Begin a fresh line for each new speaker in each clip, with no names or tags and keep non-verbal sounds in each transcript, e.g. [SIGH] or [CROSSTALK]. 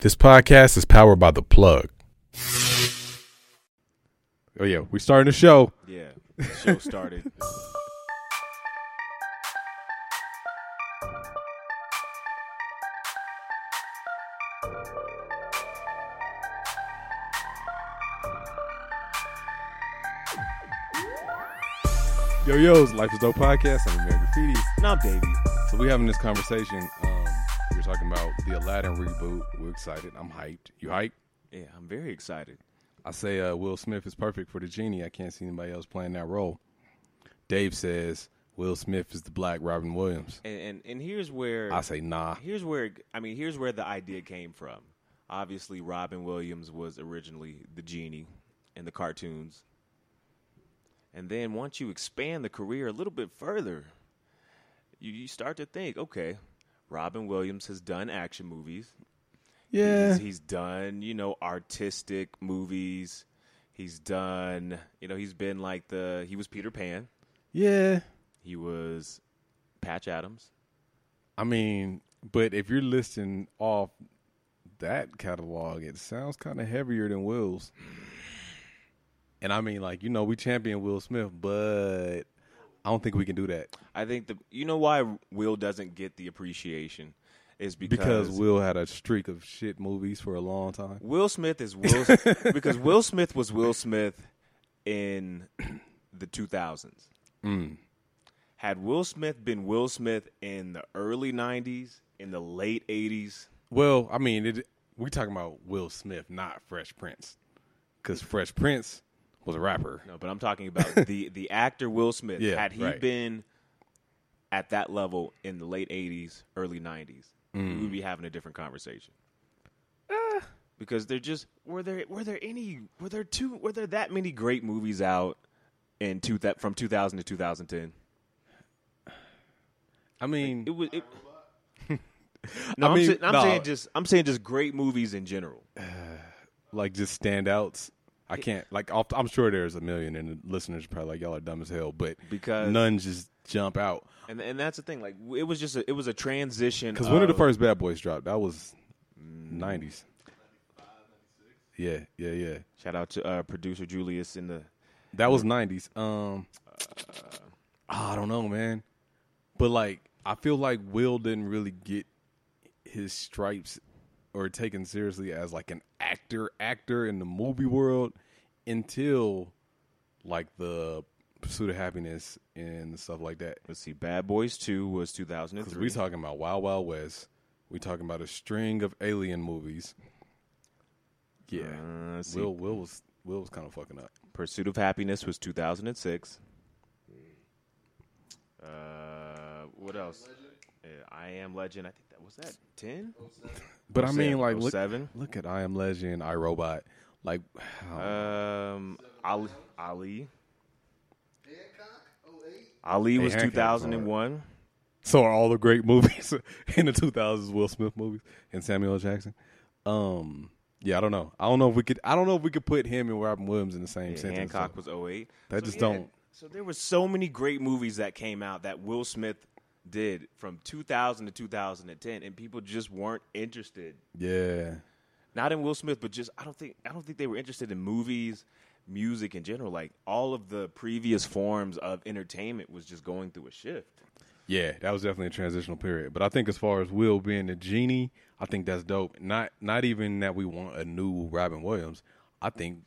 This podcast is powered by The Plug. Oh, yeah, we starting the show.
Yeah, the show started. [LAUGHS]
Yo, yo's Life is Dope podcast. I'm American Graffiti.
and I'm Davey.
So we having this conversation. Um, we were talking about the Aladdin reboot. We're excited. I'm hyped. You hyped?
Yeah, I'm very excited.
I say uh, Will Smith is perfect for the genie. I can't see anybody else playing that role. Dave says Will Smith is the black Robin Williams.
And and, and here's where
I say nah.
here's where I mean here's where the idea came from. Obviously, Robin Williams was originally the genie in the cartoons, and then once you expand the career a little bit further, you, you start to think, okay, Robin Williams has done action movies.
Yeah.
He's, he's done, you know, artistic movies. He's done, you know, he's been like the he was Peter Pan.
Yeah.
He was Patch Adams.
I mean, but if you're listing off that catalog, it sounds kind of heavier than Will's. And I mean, like, you know, we champion Will Smith, but I don't think we can do that
I think the you know why Will doesn't get the appreciation is because,
because Will had a streak of shit movies for a long time.
Will Smith is Will [LAUGHS] because Will Smith was Will Smith in the 2000s.
Mm.
Had Will Smith been Will Smith in the early 90s, in the late 80s,
Well, I mean, it, we talking about Will Smith, not Fresh Prince, because Fresh Prince was a rapper.
No, but I'm talking about [LAUGHS] the the actor Will Smith.
Yeah,
had he
right.
been at that level in the late '80s, early '90s, we
Mm.
would be having a different conversation.
Ah.
Because there just were there were there any were there two were there that many great movies out in two that from 2000 to 2010?
I mean,
It was. It, [LAUGHS] no,
I mean,
am I'm
no.
saying just I'm saying just great movies in general. [SIGHS]
like just standouts. I can't like. Off, I'm sure there's a million, and listeners are probably like y'all are dumb as hell, but
Because-
none just jump out.
And and that's the thing. Like it was just a, it was a transition.
Because when did the first Bad Boys drop? That was '90s. Yeah, yeah, yeah.
Shout out to uh, producer Julius in the
That was '90s. Um, I don't know, man. But like, I feel like Will didn't really get his stripes or taken seriously as like an actor, actor in the movie world until like the Pursuit of Happiness and stuff like that.
Let's see. Bad Boys Two was two thousand and
Because
three.
we talking about Wild Wild West. We talking about a string of alien movies. Yeah,
Uh, see.
Will Will was Will was kind of fucking up.
Pursuit of Happiness was two thousand and six. Uh, what else? Yeah, I Am Legend. I think that was that ten.
But I mean, like, look,
seven.
look at I Am Legend, I Robot. Like,
Um, Ali. Ali. Ali was
Hancock
two
was
thousand and one.
so are all the great [LAUGHS] movies in the 2000s Will Smith movies and Samuel L. Jackson. Um, yeah, I don't know. I don't know if we could. I don't know if we could put him and Robin Williams in the same sentence.
Hancock
so-
was 08.
That just don't-
So there were so many great movies that came out that Will Smith did from 2000 to 2010, and people just weren't interested.
yeah,
Not in Will Smith, but just I don't think I don't think they were interested in movies, music in general. Like all of the previous forms of entertainment was just going through a shift.
Yeah, that was definitely a transitional period. But I think as far as Will being the genie, I think that's dope. Not not even that we want a new Robin Williams. I think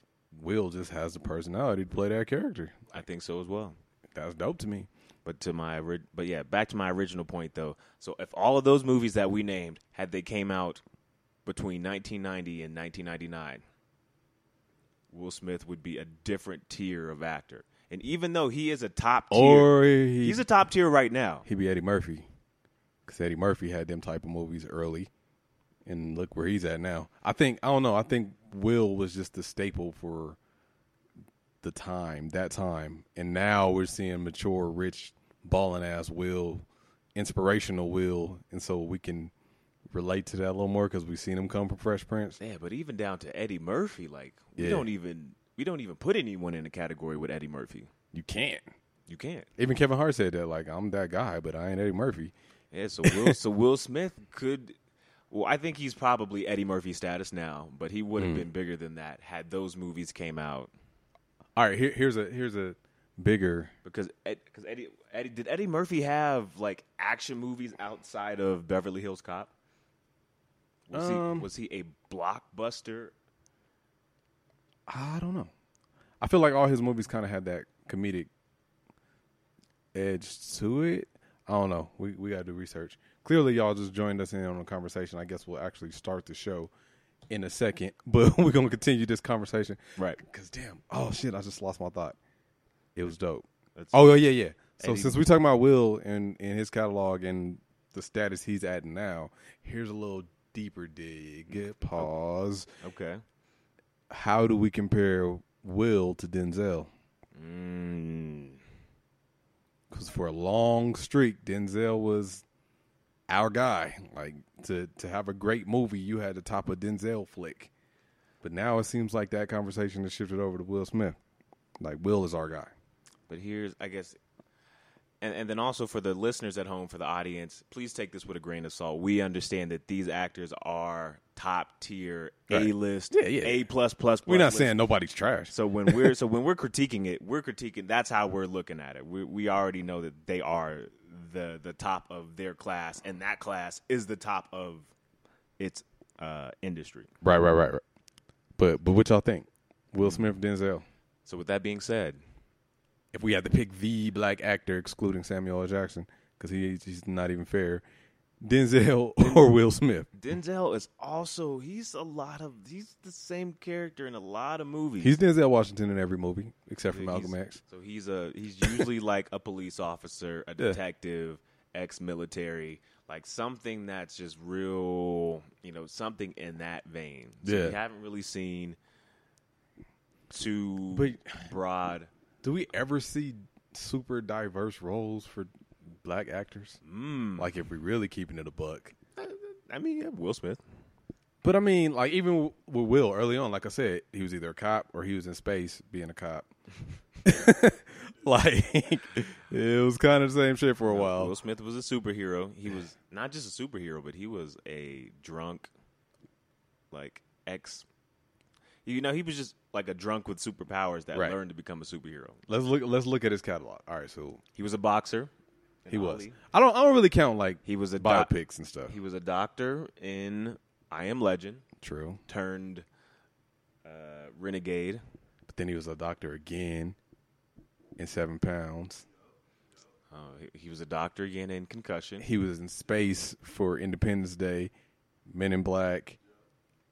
Will just has the personality to play that character.
I think so as well.
That's dope to me.
But to my but yeah, back to my original point though. So if all of those movies that we named had they came out between 1990 and 1999, Will Smith would be a different tier of actor. And even though he is a top tier,
Or he,
he's a top tier right now.
he'd be Eddie Murphy. Because Eddie Murphy had them type of movies early. And look where he's at now. I think, I don't know, I think Will was just the staple for the time, that time. And now we're seeing mature, rich, balling ass Will, inspirational Will. And so we can relate to that a little more because we've seen him come from Fresh Prince.
Yeah, but even down to Eddie Murphy, like we
Yeah.
don't even we don't even put anyone in a category with Eddie Murphy.
You can't.
You can't.
Even Kevin Hart said that, like, I'm that guy, but I ain't Eddie Murphy.
Yeah, so Will so Will Smith could Well, I think he's probably Eddie Murphy status now, but he would have
Mm.
been bigger than that had those movies came out.
All right, here, here's a here's a bigger.
Because because Eddie, Eddie did Eddie Murphy have like action movies outside of Beverly Hills Cop? Was
Um,
he was he a blockbuster?
I don't know. I feel like all his movies kind of had that comedic edge to it. I don't know. We we gotta do research. Clearly, y'all just joined us in on the conversation. I guess we'll actually start the show in a second, [LAUGHS] but [LAUGHS] we're gonna continue this conversation.
Right.
Cause damn, oh shit, I just lost my thought. It was dope.
That's-
Oh yeah, yeah, yeah. So
Eddie-
since we're talking about Will and and his catalog and the status he's at now, here's a little deeper dig. Pause.
Okay.
How do we compare Will to Denzel?
Mm.
Because for a long streak, Denzel was our guy. Like to to have a great movie, you had to top a Denzel flick. But now it seems like that conversation has shifted over to Will Smith. Like Will is our guy.
But here's, I guess, and, and then also for the listeners at home, for the audience, please take this with a grain of salt. We understand that these actors are top tier,
Right.
A list,
Yeah, yeah.
A plus plus.
We're not
list.
saying nobody's trash.
So when we're so [LAUGHS] when we're critiquing it, we're critiquing. That's how we're looking at it. We we already know that they are the the top of their class, and that class is the top of its uh, industry.
Right, right, right, right. But but what y'all think? Will Smith, Denzel.
So with that being said,
If we had to pick the black actor, excluding Samuel L. Jackson, because he, he's not even fair, Denzel or Will Smith.
Denzel is also he's a lot of he's the same character in a lot of movies.
He's Denzel Washington in every movie except for Malcolm X.
So he's a he's usually like a police officer, a [LAUGHS] detective, ex-military, like something that's just real, you know, something in that vein. So
Yeah.
we haven't really seen too
But-
broad.
Do we ever see super diverse roles for black actors?
Mm.
Like if we really keeping it a buck.
I mean, yeah, Will Smith.
But I mean, like even w- with Will early on, like I said, he was either a cop or he was in space being a cop. [LAUGHS] like it was kind of the same shit for a while.
Will Smith was a superhero. He was not just a superhero, but he was a drunk, like ex. You know, he was just like a drunk with superpowers that
Right.
learned to become a superhero.
Let's look. Let's look at his catalog. All right, so
He was a boxer.
He was.
Ali.
I don't. I don't really count like
He was a doc-
biopics and stuff.
He was a doctor in I Am Legend,
True,
turned uh, renegade.
but then he was a doctor again in Seven Pounds.
Uh, he, he was a doctor again in Concussion.
He was in space for Independence Day, Men in Black,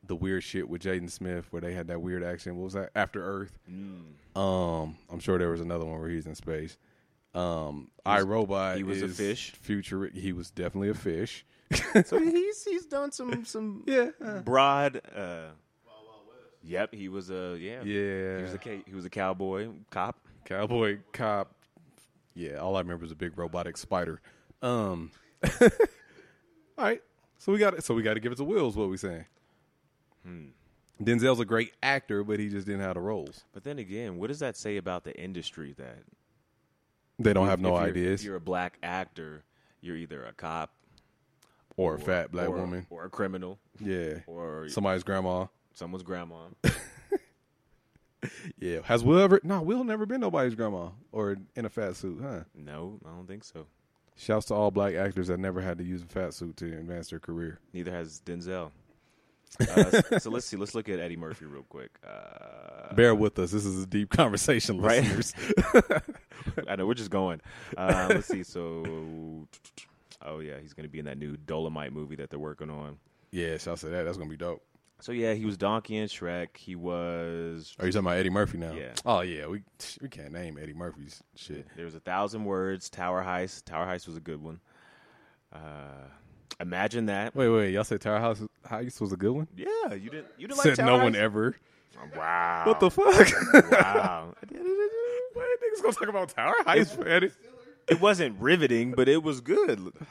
the weird shit with Jaden Smith where they had that weird accent. What was that? After Earth.
Mm.
Um, I'm sure there was another one where he's in space. Um, I Robot.
he was a fish.
Future. He was definitely a fish. [LAUGHS]
So he's he's done some some [LAUGHS]
yeah.
broad. Uh, yep, he was a yeah.
Yeah.
He was a ca- he was a cowboy cop.
Cowboy cop. Yeah, all I remember is a big robotic spider. Um. [LAUGHS] all right, so we got it. So we got to give it to Will. Is what we saying?
Hmm.
Denzel's a great actor, but he just didn't have the roles.
But then again, what does that say about the industry that
They don't
if-
have no
if you're-
ideas.
If you're a black actor, you're either a cop
or a fat black
or-
woman.
or a criminal
Yeah.
or
Somebody's grandma.
someone's grandma. [LAUGHS] [LAUGHS]
Yeah. Has Will ever? No, Will never been nobody's grandma or in a fat suit, huh?
no, I don't think so.
Shouts to all black actors that never had to use a fat suit to advance their career.
Neither has Denzel. Uh, so, let's see. Let's look at Eddie Murphy real quick. Uh,
Bear with us. This is a deep conversation,
Right.
listeners. [LAUGHS]
I know we're just going. Uh, let's see. So, oh yeah, he's going to be in that new Dolomite movie that they're working on.
yeah, shouts to that. That's gonna be dope.
So yeah, he was Donkey in Shrek. He was.
Are you talking about Eddie Murphy now?
Yeah.
Oh yeah, we we can't name Eddie Murphy's shit.
There was a thousand words. Tower Heist. Tower Heist was a good one. Uh, imagine that.
Wait, wait, y'all said Tower House Heist was a good one?
Yeah, you didn't. You didn't like
Said
Tower
no one ever.
Um, wow.
What the fuck?
Wow. [LAUGHS]
Why niggas gonna talk about Tower Heist for Eddie?
it wasn't riveting, but it was good. [SIGHS]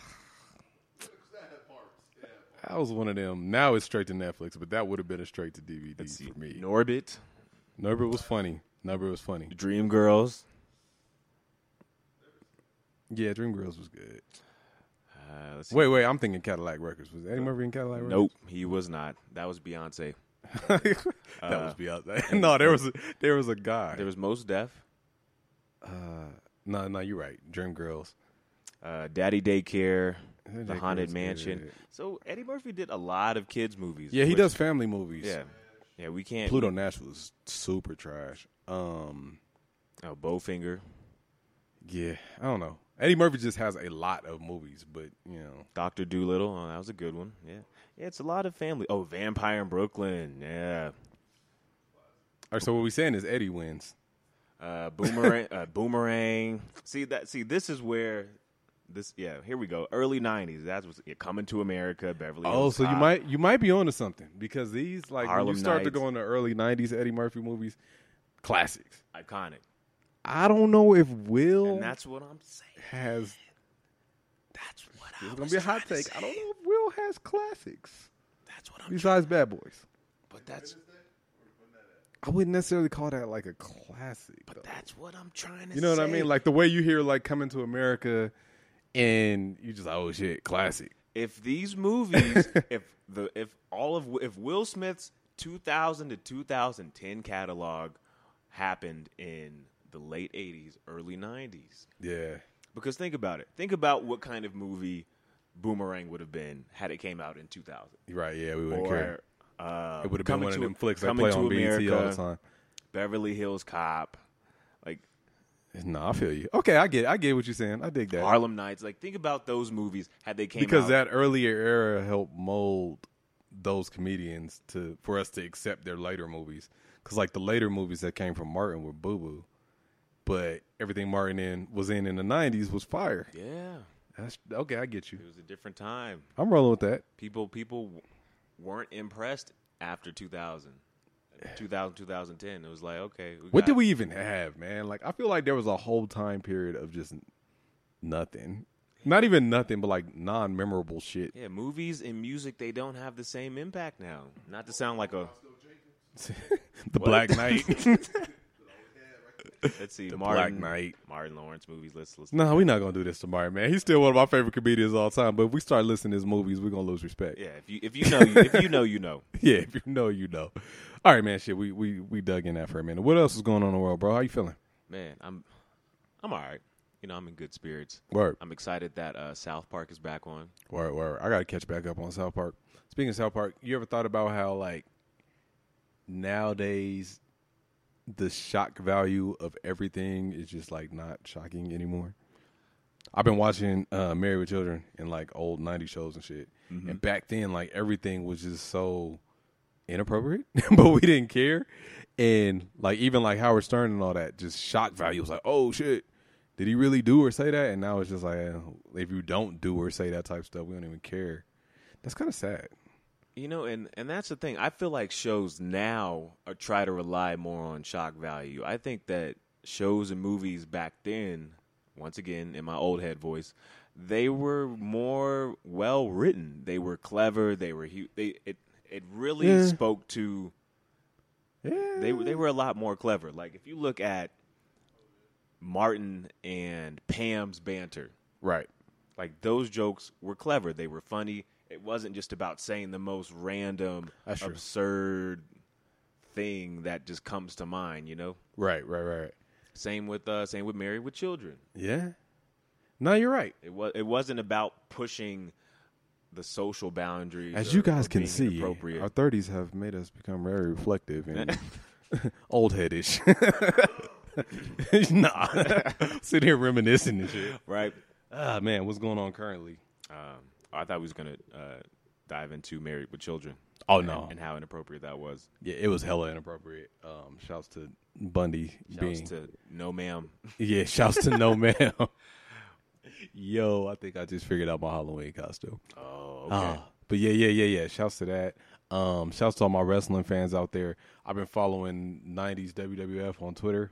That was one of them. Now it's straight to Netflix, but that would have been a straight to DVD for me.
Norbit,
Norbert was funny. Norbit was funny.
Dreamgirls.
Yeah, Dreamgirls was good.
Uh.
Wait, wait, I'm thinking Cadillac Records. Was Eddie Murphy in Cadillac Records?
Nope, he was not. That was Beyonce. [LAUGHS]
that was Beyonce. [LAUGHS] no, there was a, there was a guy.
There was Mos Def,
no, no, you're right. Dreamgirls.
uh, Daddy Daycare, The
Daycare
Haunted Mansion.
good.
So Eddie Murphy did a lot of kids movies.
Yeah, he
which-
does family movies.
Yeah, yeah. We can't.
Pluto Nashville is super trash. Um,
Oh, Bowfinger,
yeah, I don't know. Eddie Murphy just has a lot of movies, but you know,
Doctor Dolittle. Oh, that was a good one. Yeah, yeah. It's a lot of family. Oh, Vampire in Brooklyn. Yeah.
all right. So what we're saying is Eddie wins.
Uh, boomerang, uh, boomerang. See that? See, this is where this. Yeah, here we go. Early '90s. That's what's yeah, coming to America. Beverly.
Oh,
Hills
so you might you might be onto something because these like when you start to
Nights.
go into early '90s Eddie Murphy movies, classics.
iconic,
I don't know if Will
and that's what I'm saying.
has.
That's what
It's
I
gonna be a hot take. I don't know if Will has classics
That's what I'm. Saying.
Besides Bad Boys.
But that's
I wouldn't necessarily call that like a classic. though.
that's what I'm trying to.
You know what I mean? Like the way you hear like coming to America, and you just like, oh shit, classic.
if these movies, [LAUGHS] if the if all of if Will Smith's 2000 to 2010 catalog happened in the late 80s, early 90s,
Yeah,
because think about it. Think about what kind of movie Boomerang would have been had it came out in 2000,
right. Yeah, we wouldn't care.
uh,
It would have been one of them flicks
Coming
play on BET all the time.
Beverly Hills Cop, like
No, I feel you. Okay, I get, I get what you're saying. I dig that
Harlem Nights. Like think about those movies had they came
because
out.
that earlier era helped mold those comedians to for us to accept their later movies. Because like the later movies that came from Martin were boo boo, but everything Martin in was in in the '90s was fire.
yeah,
That's okay. I get you.
it was a different time.
I'm rolling with that.
people people weren't impressed after 2000 2000 2010 it was like okay we
What did we even have, man? Like I feel like there was a whole time period of just nothing. Not even nothing, but like non-memorable shit.
yeah movies and music they don't have the same impact now not to sound like a [LAUGHS]
the
What?
Black Knight. [LAUGHS]
let's see
The
martin
Black Knight.
martin lawrence movies let's let's
no, we're not gonna do this tomorrow, man. He's still one of my favorite comedians of all time. But if we start listening to his movies, we're gonna lose respect.
yeah if you if you know you, if you know you know [LAUGHS]
Yeah, if you know, you know. All right, man. Shit, we we we dug in that for a minute. What else is going on in the world, bro? How you feeling?
man i'm i'm all right you know i'm in good spirits
Word,
i'm excited that uh south park is back on
word, word. I gotta catch back up on South Park. Speaking of South Park, you ever thought about how like nowadays the shock value of everything is just like not shocking anymore? I've been watching uh Married with Children and like old '90s shows and shit, and back then like everything was just so inappropriate, [LAUGHS] but we didn't care. And like even like Howard Stern and all that, just shock value was like, oh shit, did he really do or say that? And now it's just like, eh, if you don't do or say that type of stuff, we don't even care. That's kind of sad.
You know, and and that's the thing. I feel like shows now are try to rely more on shock value. I think that shows and movies back then, once again in my old head voice, they were more well written. They were clever. They were hu- they it it really
Yeah.
spoke to
Yeah,
they they were a lot more clever. Like if you look at Martin and Pam's banter,
right.
like those jokes were clever. They were funny. It wasn't just about saying the most random, absurd thing that just comes to mind. You know.
Right, right, right.
Same with uh, same with Married with Children.
Yeah. No, you're right.
It was it wasn't about pushing the social boundaries.
As
or-
you guys can see, our 30s have made us become very reflective and [LAUGHS] old headish. [LAUGHS] nah. [LAUGHS] sitting here reminiscing and shit.
right?
Ah, man, what's going on currently?
Um, I thought we was gonna uh, dive into Married with Children.
Oh,
and-
no.
and how inappropriate that was.
Yeah, it was hella inappropriate. Um, shouts to Bundy
Shouts
being.
to No Ma'am.
yeah, shouts to No [LAUGHS] Man. Yo, I think I just figured out my Halloween costume.
Oh, okay.
Ah, but yeah, yeah, yeah, yeah. Shouts to that. Um, shouts to all my wrestling fans out there. I've been following '90s WWF on Twitter.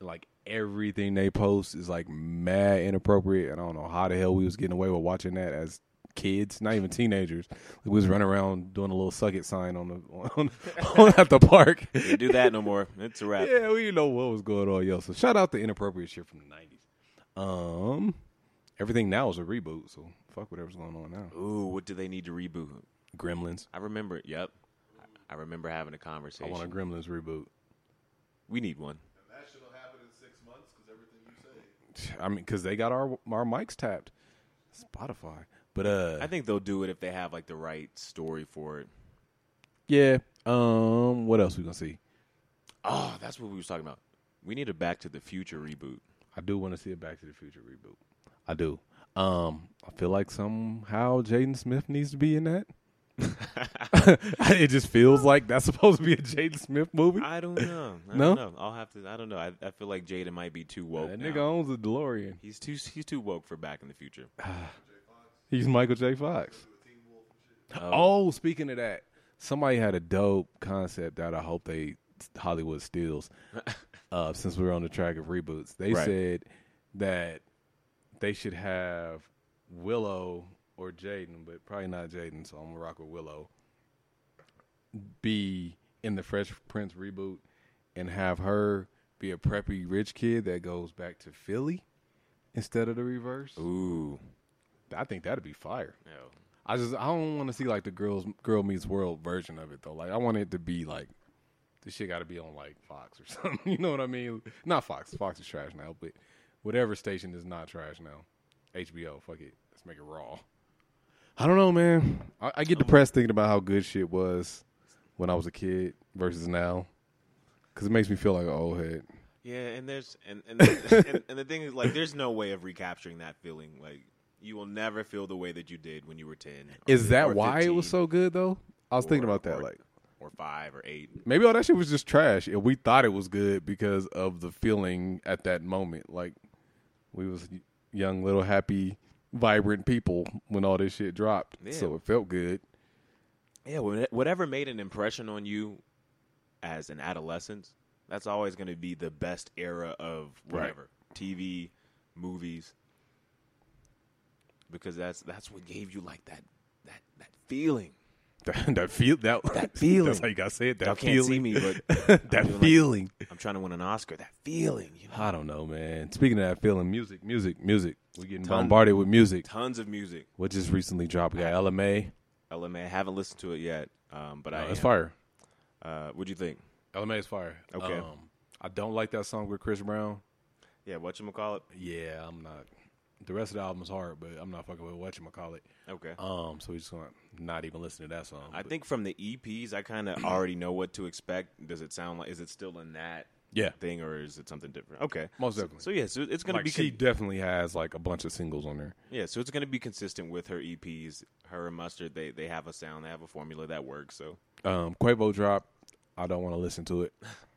Like everything they post is like mad inappropriate, and I don't know how the hell we was getting away with watching that as kids, not even teenagers. we was running around doing a little suck it sign on the [LAUGHS] on, on at the park. [LAUGHS]
Can't do that no more. It's a wrap.
yeah, we didn't know what was going on, yo. So shout out to inappropriate shit from the '90s. Um, everything now is a reboot, so fuck whatever's going on now.
Ooh, what do they need to reboot?
Gremlins.
I remember. Yep, I remember having a conversation.
I want a Gremlins reboot.
we need one.
And that shit'll happen in six months because everything you say.
I mean, because they got our our mics tapped. Spotify, but uh,
I think they'll do it if they have like the right story for it.
yeah. Um, what else we gonna see?
Oh, that's what we was talking about. We need a Back to the Future reboot.
I do want to see a Back to the Future reboot. I do. Um, I feel like somehow Jaden Smith needs to be in that. [LAUGHS] it just feels like that's supposed to be a Jaden Smith movie.
I don't know. I
No?
don't know. I'll have to. I don't know. I, I feel like Jaden might be too woke.
that
now.
nigga owns a DeLorean.
He's too. He's too woke for Back in the Future. [SIGHS] [SIGHS]
He's Michael J. Fox. Oh, speaking of that, somebody had a dope concept that I hope they Hollywood steals. [LAUGHS] uh, since we were on the track of reboots, they
Right.
said that they should have Willow or Jaden, but probably not Jaden. So I'm gonna rock with Willow. Be in the Fresh Prince reboot and have her be a preppy rich kid that goes back to Philly instead of the reverse.
Ooh.
I think that'd be fire.
No.
I just I don't want to see like the girls girl meets world version of it though. Like I want it to be like this shit got to be on like Fox or [LAUGHS] something. You know what I mean? Not Fox. Fox is trash now, but whatever station is not trash now. HBO. Fuck it. Let's make it raw. I don't know, man. I, I get depressed thinking about how good shit was when I was a kid versus now, because it makes me feel like an old head.
Yeah, and there's and and, [LAUGHS] and and the thing is like there's no way of recapturing that feeling. Like you will never feel the way that you did when you were ten.
Is that
or
why it was so good though? I was thinking about that.
or-
Like
or five or eight.
Maybe all that shit was just trash, and we thought it was good because of the feeling at that moment. Like we was young, little, happy, vibrant people when all this shit dropped,
Yeah.
so it felt good.
Yeah, whatever made an impression on you as an adolescent, that's always going to be the best era of
Right.
whatever TV, movies, because that's that's what gave you like that that that feeling.
That, [LAUGHS] that feel that
That [LAUGHS] feeling.
That's how you gotta say it. That
Y'all can't
feeling.
see me, but [LAUGHS]
that
I'm doing like-
feeling.
I'm trying to win an Oscar. That feeling, you know?
I don't know, man. Speaking of that feeling, music, music, music. We're getting
Ton-
bombarded with music.
tons of music.
What just recently dropped? We got Ella Mai.
LMA, I haven't listened to it yet, um, but I
it's
am.
fire.
Uh, what'd you think?
Ella Mai is fire.
Okay.
Um, I don't like that song with Chris Brown.
Yeah, what you call it?
Yeah, I'm not. The rest of the album is hard, but I'm not fucking with what you call it.
Okay.
Um, so we just gonna not even listen to that song.
I
but-
think from the EPs, I kind of [CLEARS THROAT] already know what to expect. Does it sound like? Is it still in that
yeah,
thing, or is it something different? Okay,
most definitely.
So yeah, so it's gonna
like
be
she definitely has like a bunch of singles on there.
yeah, so it's gonna be consistent with her EPs. Her and Mustard, they they have a sound, they have a formula that works. So
Um, Quavo drop. I don't want to listen to it.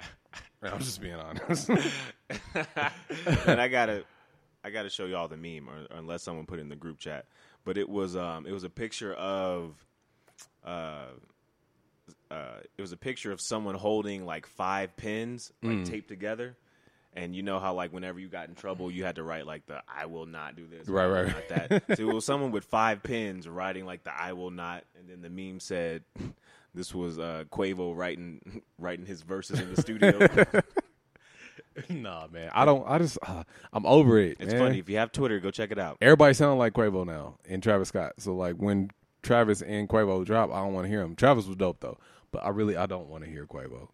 [LAUGHS] I'm just being honest. [LAUGHS]
and I gotta I gotta show y'all the meme, or, or unless someone put it in the group chat. But it was um it was a picture of uh uh it was a picture of someone holding like five pins like
Mm.
taped together. And you know how like whenever you got in trouble, you had to write like the "I will not do this,"
Right, right,
not that. so it was someone with five pins writing like the "I will not," and then the meme said, [LAUGHS] "This was uh, Quavo writing [LAUGHS] writing his verses in the studio." [LAUGHS] [LAUGHS]
nah, man. I don't. I just. Uh, I'm over it.
it's
man.
funny if you have Twitter, go check it out.
Everybody sound like Quavo now and Travis Scott. So like when Travis and Quavo drop, I don't want to hear him. Travis was dope though, but I really I don't want to hear Quavo.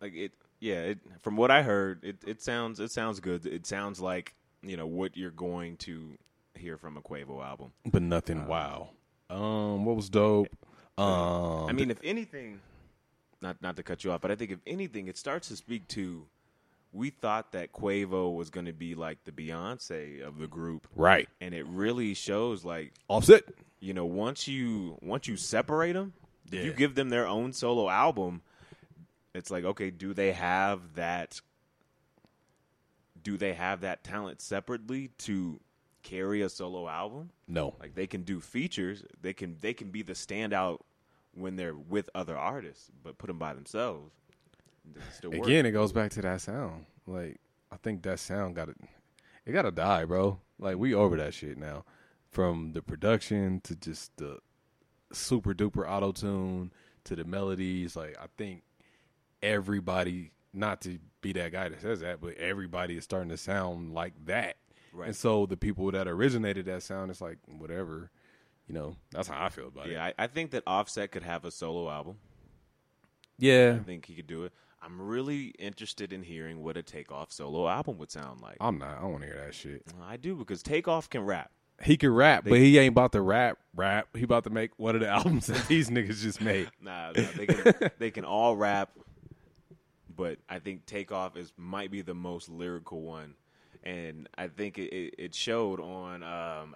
like it yeah it, from what i heard it, it sounds it sounds good it sounds like you know what you're going to hear from a quavo album
But nothing. wow. Um, what was dope? Um,
i mean if anything not not to cut you off but i think if anything it starts to speak to we thought that quavo was going to be like the beyonce of the group
right.
and it really shows like
Offset.
you know once you once you separate them
Yeah.
you give them their own solo album it's like okay do they have that do they have that talent separately to carry a solo album
No.
like they can do features they can they can be the standout when they're with other artists but put them by themselves still work.
Again, it goes back to that sound. Like I think that sound got it. it got to die, bro. Like we over that shit now. From the production to just the super duper auto tune to the melodies. Like I think everybody, not to be that guy that says that, but everybody is starting to sound like that.
Right.
And so the people that originated that sound, it's like whatever. you know, that's how I feel about it.
Yeah, I, I think that Offset could have a solo album.
Yeah,
I think he could do it. I'm really interested in hearing what a Takeoff solo album would sound like.
I'm not. I don't want to hear that shit.
I do because Takeoff can rap.
He can rap,
They-
but he ain't about to rap. Rap. He about to make one of the [LAUGHS] albums that these niggas just made.
Nah, nah, they can [LAUGHS] they can all rap, but I think Takeoff is might be the most lyrical one, and I think it, it, it showed on um,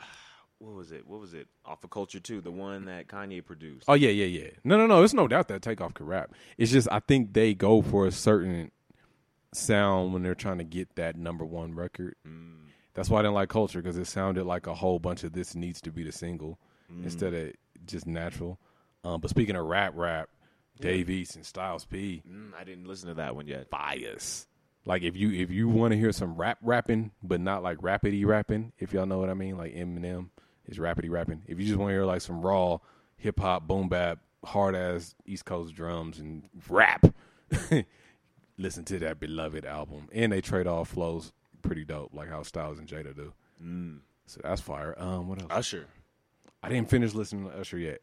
what was it? What was it? Off of Culture Two, the one that Kanye produced.
Oh yeah, yeah, yeah. No, no, no. There's no doubt that Takeoff can rap. It's just I think they go for a certain sound when they're trying to get that number one record.
Mm.
That's why I didn't like Culture because it sounded like a whole bunch of this needs to be the single
Mm.
instead of just natural. Um, but speaking of rap, rap, Dave East and Styles P,
Mm, I didn't listen to that one yet.
bias. Like if you if you want to hear some rap rapping, but not like rapidy rapping, if y'all know what I mean, like Eminem is rapidy rapping. If you just want to hear like some raw hip hop, boom bap, hard ass East Coast drums and rap, [LAUGHS] listen to that beloved album. And they trade off flows pretty dope, like how Styles and Jada do.
Mm.
So that's fire. Um, what else?
Usher.
I didn't finish listening to Usher yet.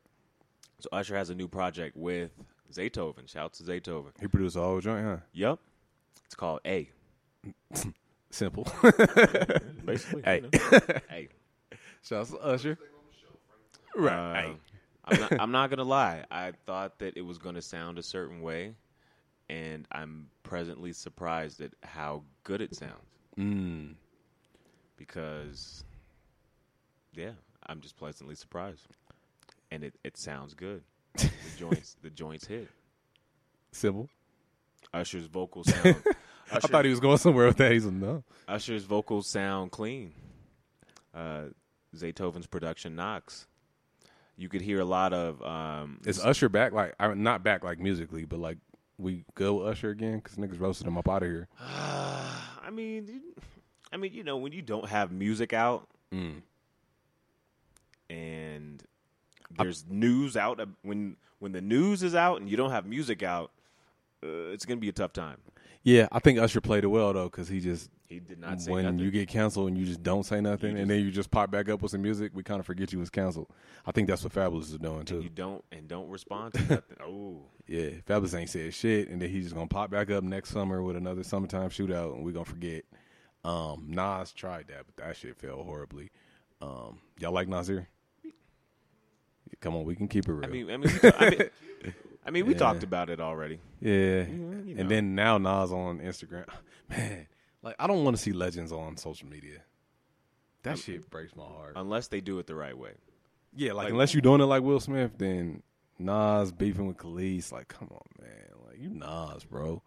So Usher has a new project with Zaytoven. Shout out to Zaytoven.
He produced all the whole joint, huh?
Yup. It's called A. [LAUGHS]
Simple. [LAUGHS]
Basically.
Hey.
you know. hey.
Shouts to Usher.
Uh,
Hey.
I'm not, I'm not gonna lie. I thought that it was gonna sound a certain way, and I'm presently surprised at how good it sounds.
Mm.
Because, yeah, I'm just pleasantly surprised, and it, it sounds good. The joints the joints hit.
Simple.
Usher's vocals sound. [LAUGHS]
I thought he was going somewhere with that. He's like, no.
Usher's vocals sound clean. Uh, Zaytoven's production knocks. You could hear a lot of um,
Is Usher back? Like, I'm not back like musically, but like we go with Usher again because niggas roasted him up out of here. [SIGHS]
I mean, I mean, you know, when you don't have music out
Mm.
and there's news out, when when the news is out and you don't have music out, uh, it's gonna be a tough time.
Yeah, I think Usher played it well though because he just
He did not say
when
nothing.
you get canceled and you just don't say nothing
You
and then you just pop back up with some music, we kind of forget you was canceled. I think that's what Fabolous is doing too.
you don't and don't respond to nothing. [LAUGHS] Oh,
Yeah, Fabolous ain't said shit, and then he's just gonna pop back up next summer with another summertime shootout, and we are gonna forget. Um, Nas tried that, but that shit failed horribly. Um, y'all like Nasir? Come on, we can keep it real.
I mean, I mean, we, I mean, [LAUGHS] I mean, we
Yeah.
talked about it already.
yeah,
you know.
and then now Nas on Instagram. [LAUGHS] Man, like I don't want to see legends on social media. That shit breaks my heart.
Unless they do it the right way.
yeah, like,
like-
unless you're doing it like Will Smith, then Nas beefing with Kelis. Like, come on, man. Like you Nas, bro.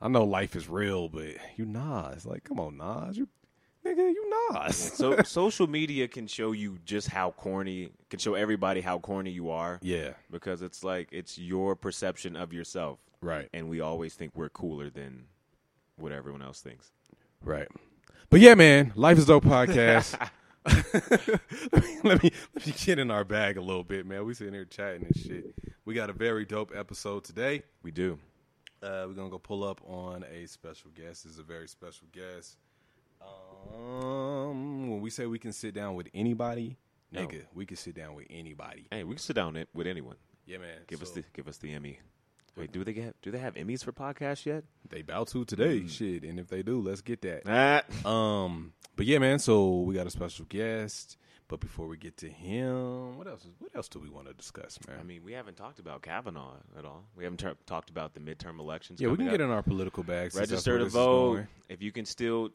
I know life is real, but you Nas. Like, come on, Nas. You nigga, you Nas.
So [LAUGHS] social media can show you just how corny, can show everybody how corny you are
yeah,
because it's like it's your perception of yourself,
right,
and we always think we're cooler than what everyone else thinks.
right. But yeah, man, Life is Dope podcast. [LAUGHS] [LAUGHS] let, me, let me let me get in our bag a little bit, man. We sitting here chatting and shit. We got a very dope episode today.
We do.
Uh, we're gonna go pull up on a special guest. This is a very special guest. Um, when we say we can sit down with anybody,
No.
nigga, we can sit down with anybody.
Hey, we can sit down with anyone.
Yeah, man.
Give us the give us the Emmy. Wait, do they get do they have Emmys for podcasts yet?
they bout to today,
Mm.
shit. And if they do, let's get that.
Ah. [LAUGHS]
Um, but yeah, man. So we got a special guest. But before we get to him, what else? Is, what else do we want to discuss, man?
I mean, we haven't talked about Kavanaugh at all. We haven't ter- talked about the midterm elections.
yeah, we can
coming
get in our political bags.
register to vote. If you can still,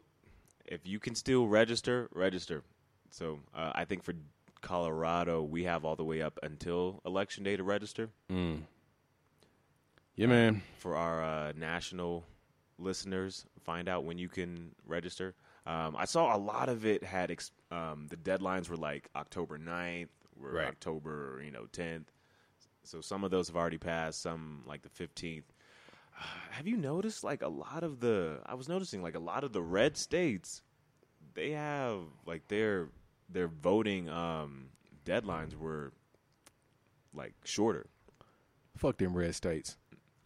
if you can still register, register. So uh, I think for Colorado, we have all the way up until election day to register.
Mm. Yeah, man.
For our uh, national listeners, find out when you can register. Um, I saw a lot of it had ex- um, the deadlines were like October 9th, or
Right.
October you know 10th. So some of those have already passed. Some like the 15th. [SIGHS] have you noticed like a lot of the? I was noticing like a lot of the red states, they have like their their voting um, deadlines were like shorter.
Fuck them red states.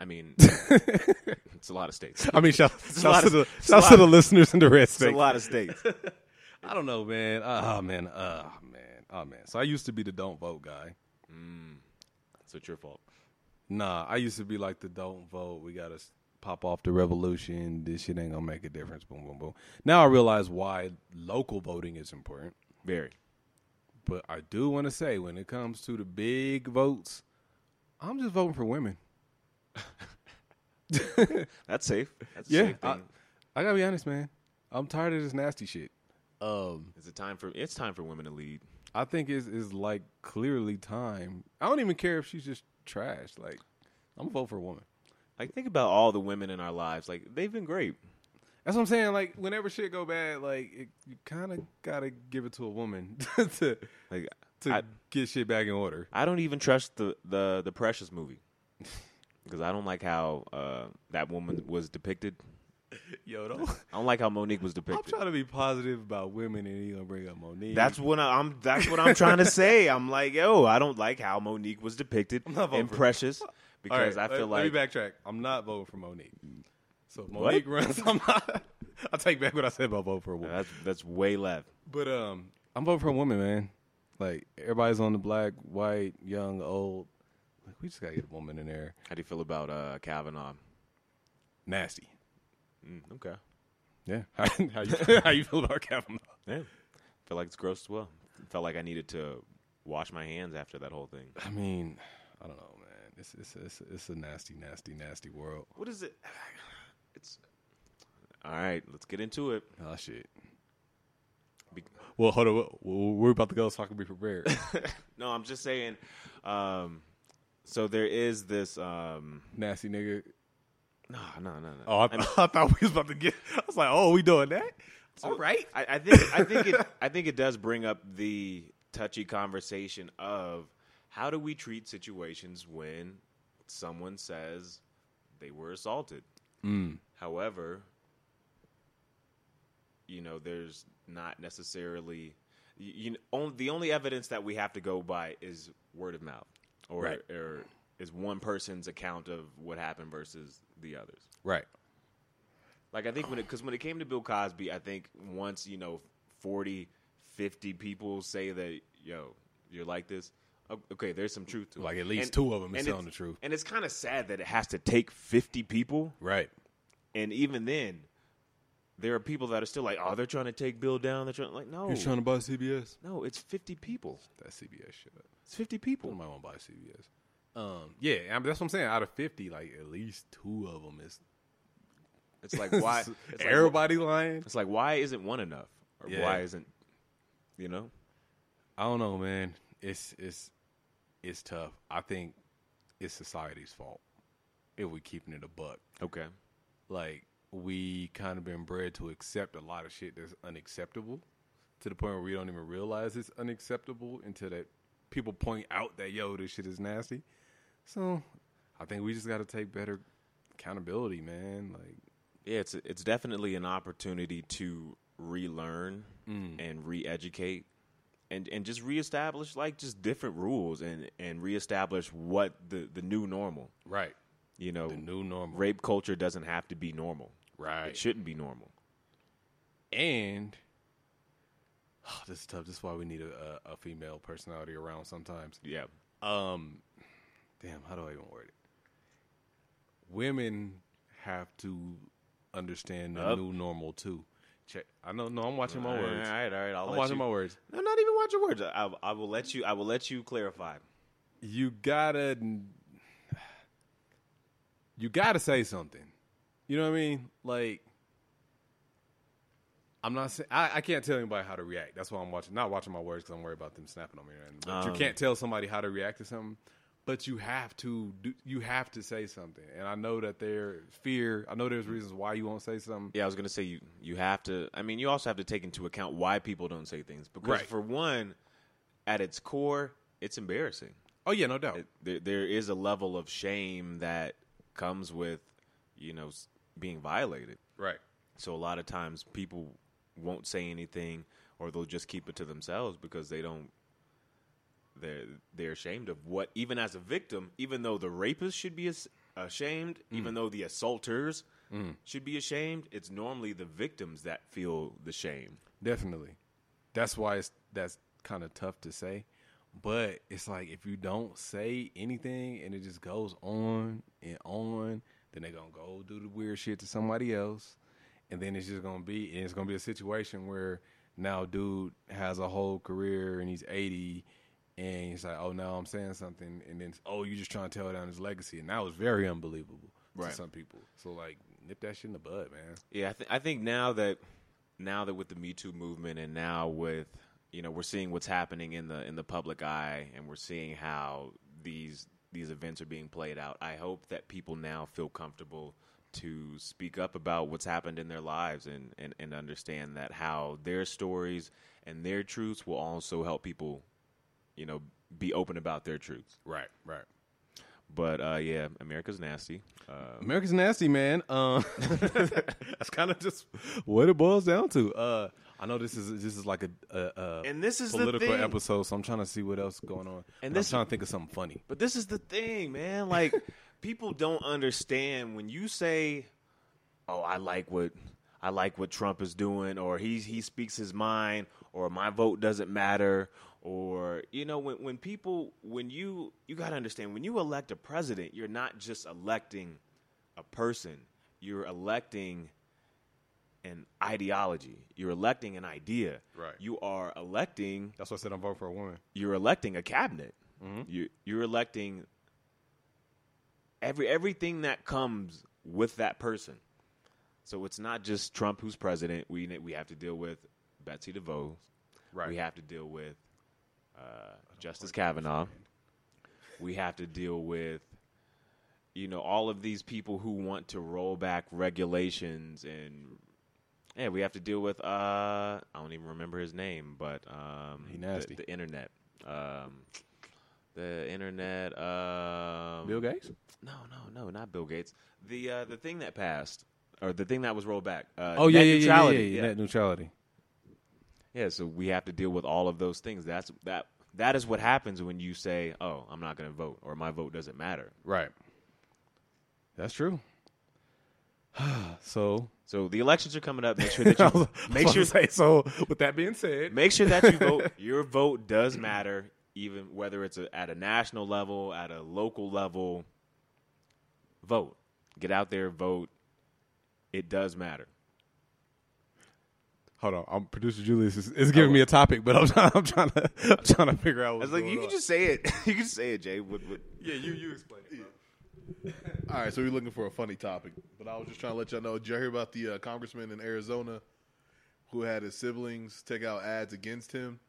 I mean, [LAUGHS] it's a lot of states.
I mean, shout, [LAUGHS]
a
shout to the [LAUGHS] shout
lot
to the listeners in the red
It's a lot of states.
I don't know, man. Uh, oh man. Uh, oh man. Oh man, so I used to be the don't vote guy. Mm.
So it's your fault.
Nah, I used to be like the don't vote. We gotta pop off the revolution. This shit ain't gonna make a difference. Boom, boom, boom. Now I realize why local voting is important.
Very.
But I do want to say, when it comes to the big votes, I'm just voting for women. [LAUGHS]
That's safe. That's a
Yeah,
safe
I,
thing.
I gotta be honest, man. I'm tired of this nasty shit. Um,
Is it time for? It's time for women to lead.
I think it's, it's like clearly time. I don't even care if she's just trash. Like, I'm gonna vote for a woman.
Like think about all the women in our lives. Like they've been great.
That's what I'm saying. Like, whenever shit go bad, like it, you kind of gotta give it to a woman [LAUGHS] to
Like
to
I-
get shit back in order.
I don't even trust the the the Precious movie [LAUGHS] because I don't like how uh, that woman was depicted. [LAUGHS]
Yo, don't.
I don't like how Mo'Nique was depicted.
I'm trying to be positive about women, and you gonna bring up Mo'Nique.
That's what I, I'm. That's what I'm trying [LAUGHS] to say. I'm like, yo, I don't like how Mo'Nique was depicted
I'm not voting
in Precious because
right,
I feel
let,
like
Let me backtrack. I'm not voting for Mo'Nique. So if
What?
Mo'Nique runs. I'm not. [LAUGHS] I take back what I said about voting for a woman.
that's that's way left.
But um, I'm voting for a woman, man. Like everybody's on the black, white, young, old. Like we just gotta get a woman in there.
How do you feel about uh, Kavanaugh?
Nasty.
Mm, okay,
Yeah. [LAUGHS] How, how you [LAUGHS] how you feel about Kavanaugh?
yeah, feel like it's gross as well. Felt like I needed to wash my hands after that whole thing.
I mean, I don't know, man. It's it's it's, it's a nasty, nasty, nasty world.
What is it? [SIGHS] It's all right. Let's get into it.
Oh shit.
Be-
Well, hold on. We're about to go, so I can be prepared.
No, I'm just saying. Um, so there is this. Um,
nasty nigga.
no, no, no, no.
Oh, I,
I mean, [LAUGHS]
I thought we was about to get. I was like, oh, we doing that? All right.
I, I think I think it [LAUGHS] I think it does bring up the touchy conversation of how do we treat situations when someone says they were assaulted.
Mm.
However, you know, there's not necessarily you, you know, on, the only evidence that we have to go by is word of mouth, or
Right.
or is one person's account of what happened versus the others.
Right.
Like I think when it because when it came to Bill Cosby, I think once you know 40, 50 people say that yo you're like this, okay, there's some truth to it.
Like at least
And-
two of them is telling the truth.
And it's kind of sad that it has to take fifty people,
Right.
and even then, there are people that are still like, oh, they're trying to take Bill down. They're trying like no,
You're trying to buy CBS.
no, it's fifty people.
That CBS shit.
It's fifty people.
Somebody want to buy CBS. Um, yeah, I mean, that's what I'm saying. Out of 50, like at least two of them is
It's like why [LAUGHS] it's like,
everybody lying.
It's like why isn't one enough, or
Yeah.
why isn't you know?
I don't know, man. It's it's it's tough. I think it's society's fault if we're keeping it a buck.
Okay.
Like we kind of been bred to accept a lot of shit that's unacceptable to the point where we don't even realize it's unacceptable until that people point out that yo this shit is nasty. So I think we just got to take better accountability, man. Like
Yeah, it's it's definitely an opportunity to relearn
Mm.
and re-educate and and just reestablish like just different rules and and reestablish what the the new normal.
right,
You know,
the new normal.
rape culture doesn't have to be normal.
Right.
It shouldn't be normal.
And this is tough. This is why we need a, a, a female personality around sometimes.
Yeah.
Um, damn, how do I even word it? Women have to understand the
Up.
new normal too. Check. I know. No, I'm watching my
All
words.
All right, all right. I'll
I'm
let
watching
you,
my words.
No, not even watch your words. I, I will let you. I will let you clarify.
You gotta. [SIGHS] You gotta say something. You know what I mean? Like. I'm not saying I, I can't tell anybody how to react. That's why I'm watching, not watching my words because I'm worried about them snapping on me. Anything. But you
Um,
can't tell somebody how to react to something. But you have to do. You have to say something. And I know that there fear. I know there's reasons why you won't say something.
Yeah, I was gonna say you. You have to. I mean, you also have to take into account why people don't say things because,
Right.
for one, at its core, it's embarrassing.
Oh yeah, no doubt.
it, there, there is a level of shame that comes with you know being violated
right.
so a lot of times people won't say anything or they'll just keep it to themselves because they don't they're they're ashamed of what even as a victim even though the rapist should be as, ashamed mm. even though the assaulters mm. should be ashamed it's normally the victims that feel the shame
Definitely. That's why it's that's kind of tough to say. But it's like if you don't say anything and it just goes on and on, then they're gonna go do the weird shit to somebody else, and then it's just gonna be and it's gonna be a situation where now dude has a whole career and he's eighty, and he's like, oh now I'm saying something, and then oh you just trying to tear down his legacy, and that was very unbelievable
Right.
to some people. So like nip that shit in the bud, man.
Yeah, I, th- I think now that now that with the Me Too movement and now with you know we're seeing what's happening in the in the public eye and we're seeing how these these events are being played out. I hope that people now feel comfortable to speak up about what's happened in their lives and, and, and understand that how their stories and their truths will also help people, you know, be open about their truths.
Right, right.
But uh, yeah, America's nasty. Uh,
America's nasty, man. Um, [LAUGHS] that's kind of just what it boils down to. I know this is this is like a, a, a
And this is
political episode, so I'm trying to see what else is going on.
And
But
this-
I'm trying to think of something funny.
But this is the thing, man. Like [LAUGHS] people don't understand when you say, "Oh, I like what I like what Trump is doing," or he he speaks his mind, or my vote doesn't matter, or you know, when when people when you you got to understand when you elect a president, you're not just electing a person. You're electing an ideology. You're electing an idea.
Right.
You are electing
That's why I said I'm voting for a woman.
you're electing a cabinet.
Mm-hmm.
You you're electing every everything that comes with that person. So it's not just Trump who's president. We we have to deal with Betsy DeVos.
Right.
We have to deal with uh, Justice Kavanaugh. We have to deal with you know all of these people who want to roll back regulations and yeah, we have to deal with uh I don't even remember his name, but um
He
the-
nasty.
The, internet. Um the internet um
Bill Gates.
No, no, no, not Bill Gates. The uh the thing that passed or the thing that was rolled back. Uh,
Oh yeah,
net
yeah, yeah,
neutrality.
yeah, yeah, Net neutrality.
Yeah, so we have to deal with all of those things. That's that that is what happens when you say, "Oh, I'm not going to vote," or "My vote doesn't matter."
Right. That's true. [SIGHS] so
So the elections are coming up. Make sure [LAUGHS] that you make sure
say so. With that being said,
make sure that you vote. [LAUGHS] Your vote does matter, even whether it's a, at a national level, at a local level. Vote. Get out there, vote. It does matter.
hold on. I'm producer Julius is, is giving oh. me a topic, but I'm [LAUGHS] trying. I'm trying to. I'm trying to figure out.
I was like,
going
you can just say it. you can say it, Jay. What, what,
yeah. You you explain it. bro.
All right, so we're looking for a funny topic, but I was just trying to let y'all know. Did y'all hear about the uh, congressman in Arizona who had his siblings take out ads against him?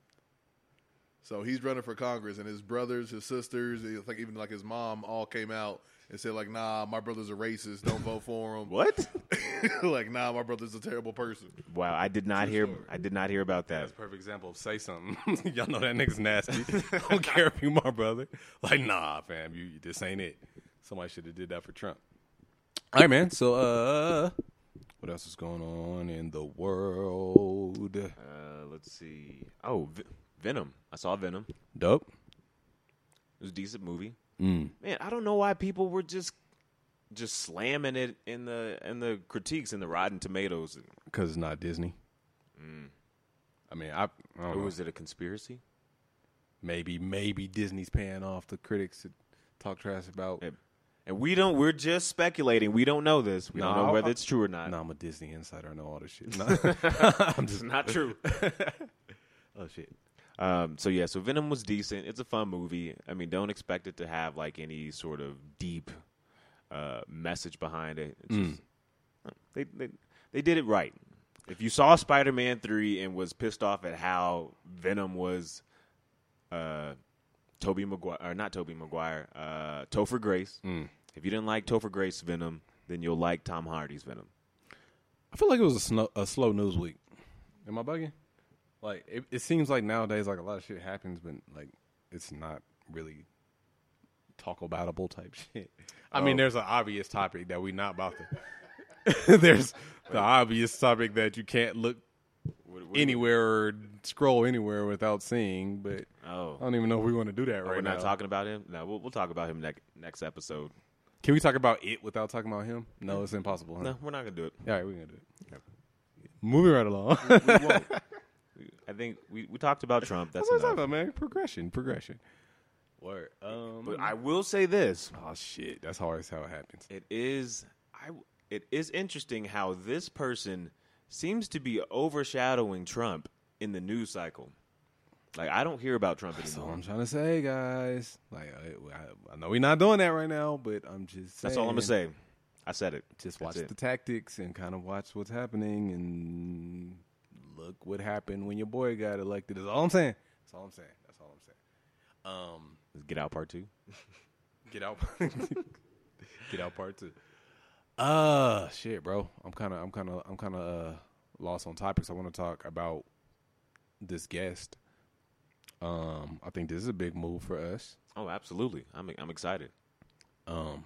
So he's running for Congress, and his brothers, his sisters, I think even like his mom, all came out and said like, "Nah, my brother's a racist. Don't vote for him."
what? [LAUGHS]
like, "Nah, my brother's a terrible person."
Wow, I did not hear.
story.
I did not hear about that.
That's a perfect example of say something. [LAUGHS] Y'all know that nigga's nasty. [LAUGHS] Don't care if you my brother. Like, nah, fam, you this ain't it. Somebody should have did that for Trump. All right, man. So, uh, what else is going on in the world?
Uh, let's see. Oh, v- Venom. I saw Venom.
Dope.
It was a decent movie.
Mm.
Man, I don't know why people were just just slamming it in the in the critiques in the Rotten Tomatoes.
Because it's not Disney. I mean, I, I don't
Or
know.
was it a conspiracy?
maybe maybe Disney's paying off the critics to talk trash about.
And, and we don't. We're just speculating. We don't know this. We don't
No,
know whether
I-
it's true or not.
No, I'm a Disney insider. I know all this shit. [LAUGHS] No. [LAUGHS] I'm
It's
just
not true. [LAUGHS]
oh shit.
Um, so yeah, so Venom was decent. It's a fun movie. I mean, don't expect it to have like any sort of deep uh, message behind it. It's just, they, they they did it right. If you saw Spider Man three and was pissed off at how Venom was, uh, Tobey Maguire or not Tobey Maguire, uh, Topher Grace. If you didn't like Topher Grace Venom, then you'll like Tom Hardy's Venom.
I feel like it was a, snow, a slow news week. Am I bugging? Like it, it seems like nowadays, like a lot of shit happens, but like it's not really talk aboutable type [LAUGHS] shit. I mean,
Oh.
there's an obvious topic that we not about to. [LAUGHS] there's the obvious topic that you can't look
What- what-
anywhere or scroll anywhere without seeing. But
Oh,
I don't even know if we want to do that
Oh,
right
we're not talking about him. No, we'll, we'll talk about him next next episode.
Can we talk about it without talking about him? No, it's impossible. Huh?
No, we're not gonna do it.
All right, we're gonna do it. Moving right along.
We won't. I think we, we talked about [LAUGHS] Trump. That's
what I'm talking about, man. Progression, progression. Word. Um,
But I will say this:
oh shit, that's always how it happens.
it is I it is interesting how this person seems to be overshadowing Trump in the news cycle. Like I don't hear about Trump anymore.
That's all. I'm trying to say, guys. Like, I, I, I know we're not doing that right now, but I'm just.
That's all I'm gonna say. I said it.
Just watch
it.
the tactics and kind of watch what's happening, and look what happened when your boy got elected. That's all I'm saying. That's all I'm saying. That's all I'm saying. Um,
Let's get out part two. [LAUGHS]
Get out. [LAUGHS] Get out part two. Uh shit, bro. I'm kinda I'm kinda I'm kinda uh lost on topics. I wanna talk about this guest. Um, I think this is a big move for us.
Oh, absolutely. I'm I'm excited.
Um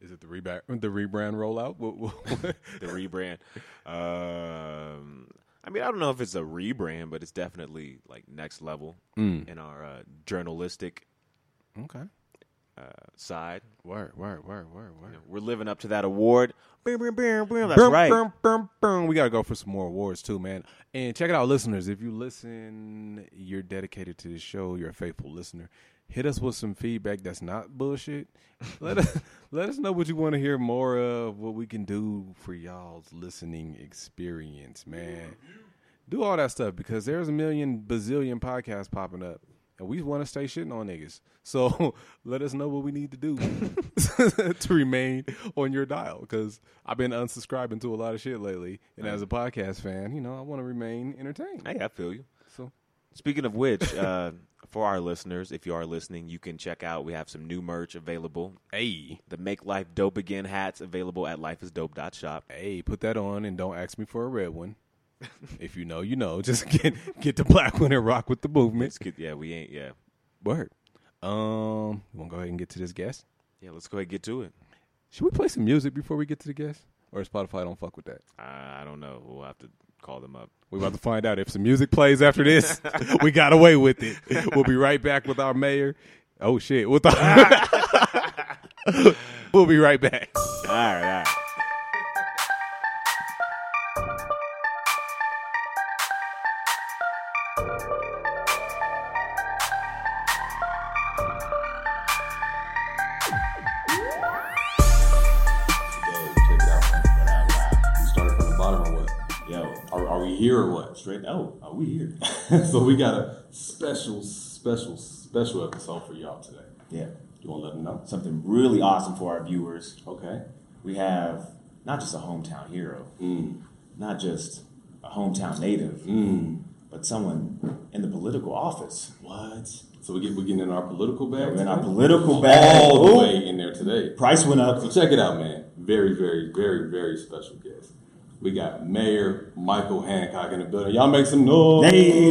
is it the rebrand the rebrand rollout? [LAUGHS]
The rebrand. Um, I mean, I don't know if it's a rebrand, but it's definitely like next level
Mm.
in our uh, journalistic
okay.
Uh, side.
Word, word, word, word, word.
You know, we're living up to that award. Boom, boom, boom, boom. That's
Boom,
right.
boom, boom, boom. We got to go for some more awards too, man. And check it out, listeners. If you listen, you're dedicated to the show. You're a faithful listener. Hit us with some feedback that's not bullshit. let us [LAUGHS] let us know what you want to hear more of. What we can do for y'all's listening experience, man. Do all that stuff because there's a million bazillion podcasts popping up, and we want to stay shitting on niggas. So [LAUGHS] let us know what we need to do [LAUGHS] [LAUGHS] to remain on your dial. Because I've been unsubscribing to a lot of shit lately, and as a podcast fan, you know, I want to remain entertained.
Hey, I feel you.
So
Speaking of which, uh, for our listeners, if you are listening, you can check out. We have some new merch available.
hey,
The Make Life Dope Again hats available at lifeisdope.shop.
hey, put that on, and don't ask me for a red one. If you know, you know. [LAUGHS] Just get get the black one and rock with the movement.
Get, yeah, we ain't, yeah.
Word. Um, you want to go ahead and get to this guest?
Yeah, let's go ahead and get to it.
Should we play some music before we get to the guest? Or Spotify don't fuck with that?
I, I don't know. We'll have to call them up.
We're about to find out if some music plays after this. [LAUGHS] we got away with it. We'll be right back with our mayor. Oh shit! With [LAUGHS] our we'll be right back.
All right, all right.
Here or what? Straight? Oh, are we here? [LAUGHS]
so we got a special, special, special episode for y'all today.
yeah.
You want to let them know?
Something really awesome for our viewers.
Okay.
We have not just a hometown hero,
Mm.
not just a hometown native,
Mm.
but someone in the political office.
What? So we get we're getting in our political bag.
We're in our political bag.
all the
Ooh.
way in there today.
Price went up.
So check it out, man. Very, very, very, very special guest. We got Mayor Michael Hancock in the building. Y'all make some noise.
Hey.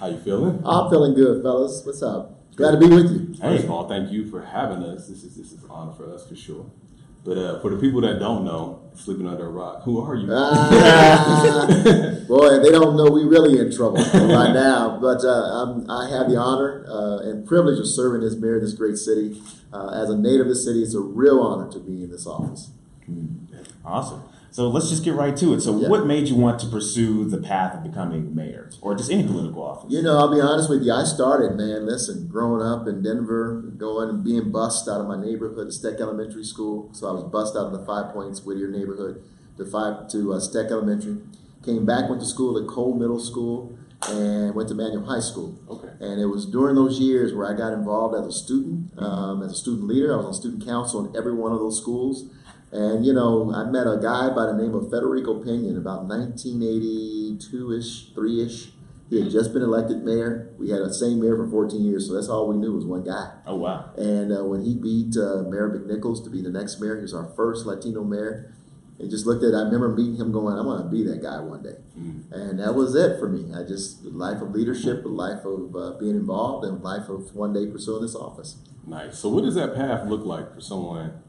How you feeling?
I'm feeling good, fellas. What's up? Glad to be with you.
First of all, thank you for having us. This is this is an honor for us for sure. But uh, for the people that don't know, sleeping under a rock, who are you?
Ah, [LAUGHS] boy, they don't know we really in trouble right now. But uh, I'm, I have the honor uh, and privilege of serving as mayor of this great city. Uh, as a native of the city, it's a real honor to be in this office.
Awesome. So let's just get right to it. So,
Yeah.
what made you want to pursue the path of becoming mayor or just any political office?
You know, I'll be honest with you. I started, man. Listen, growing up in Denver, going and being bussed out of my neighborhood to Steck Elementary School. So I was bussed out of the Five Points Whittier neighborhood to five to uh, Steck Elementary. Came back, went to school at Cole Middle School, and went to Manual High School.
Okay.
And it was during those years where I got involved as a student, um, as a student leader. I was on student council in every one of those schools. And, you know, I met a guy by the name of Federico Peña about 1982 ish, 3 ish. He had just been elected mayor. We had the same mayor for 14 years, so that's all we knew was one guy.
Oh, wow.
And uh, when he beat uh, Mayor McNichols to be the next mayor, he was our first Latino mayor. And just looked at, I remember meeting him going, I want to be that guy one day. And that was it for me. I just, life of leadership, a life of uh, being involved, and life of one day pursuing this office.
Nice. So what does that path look like for someone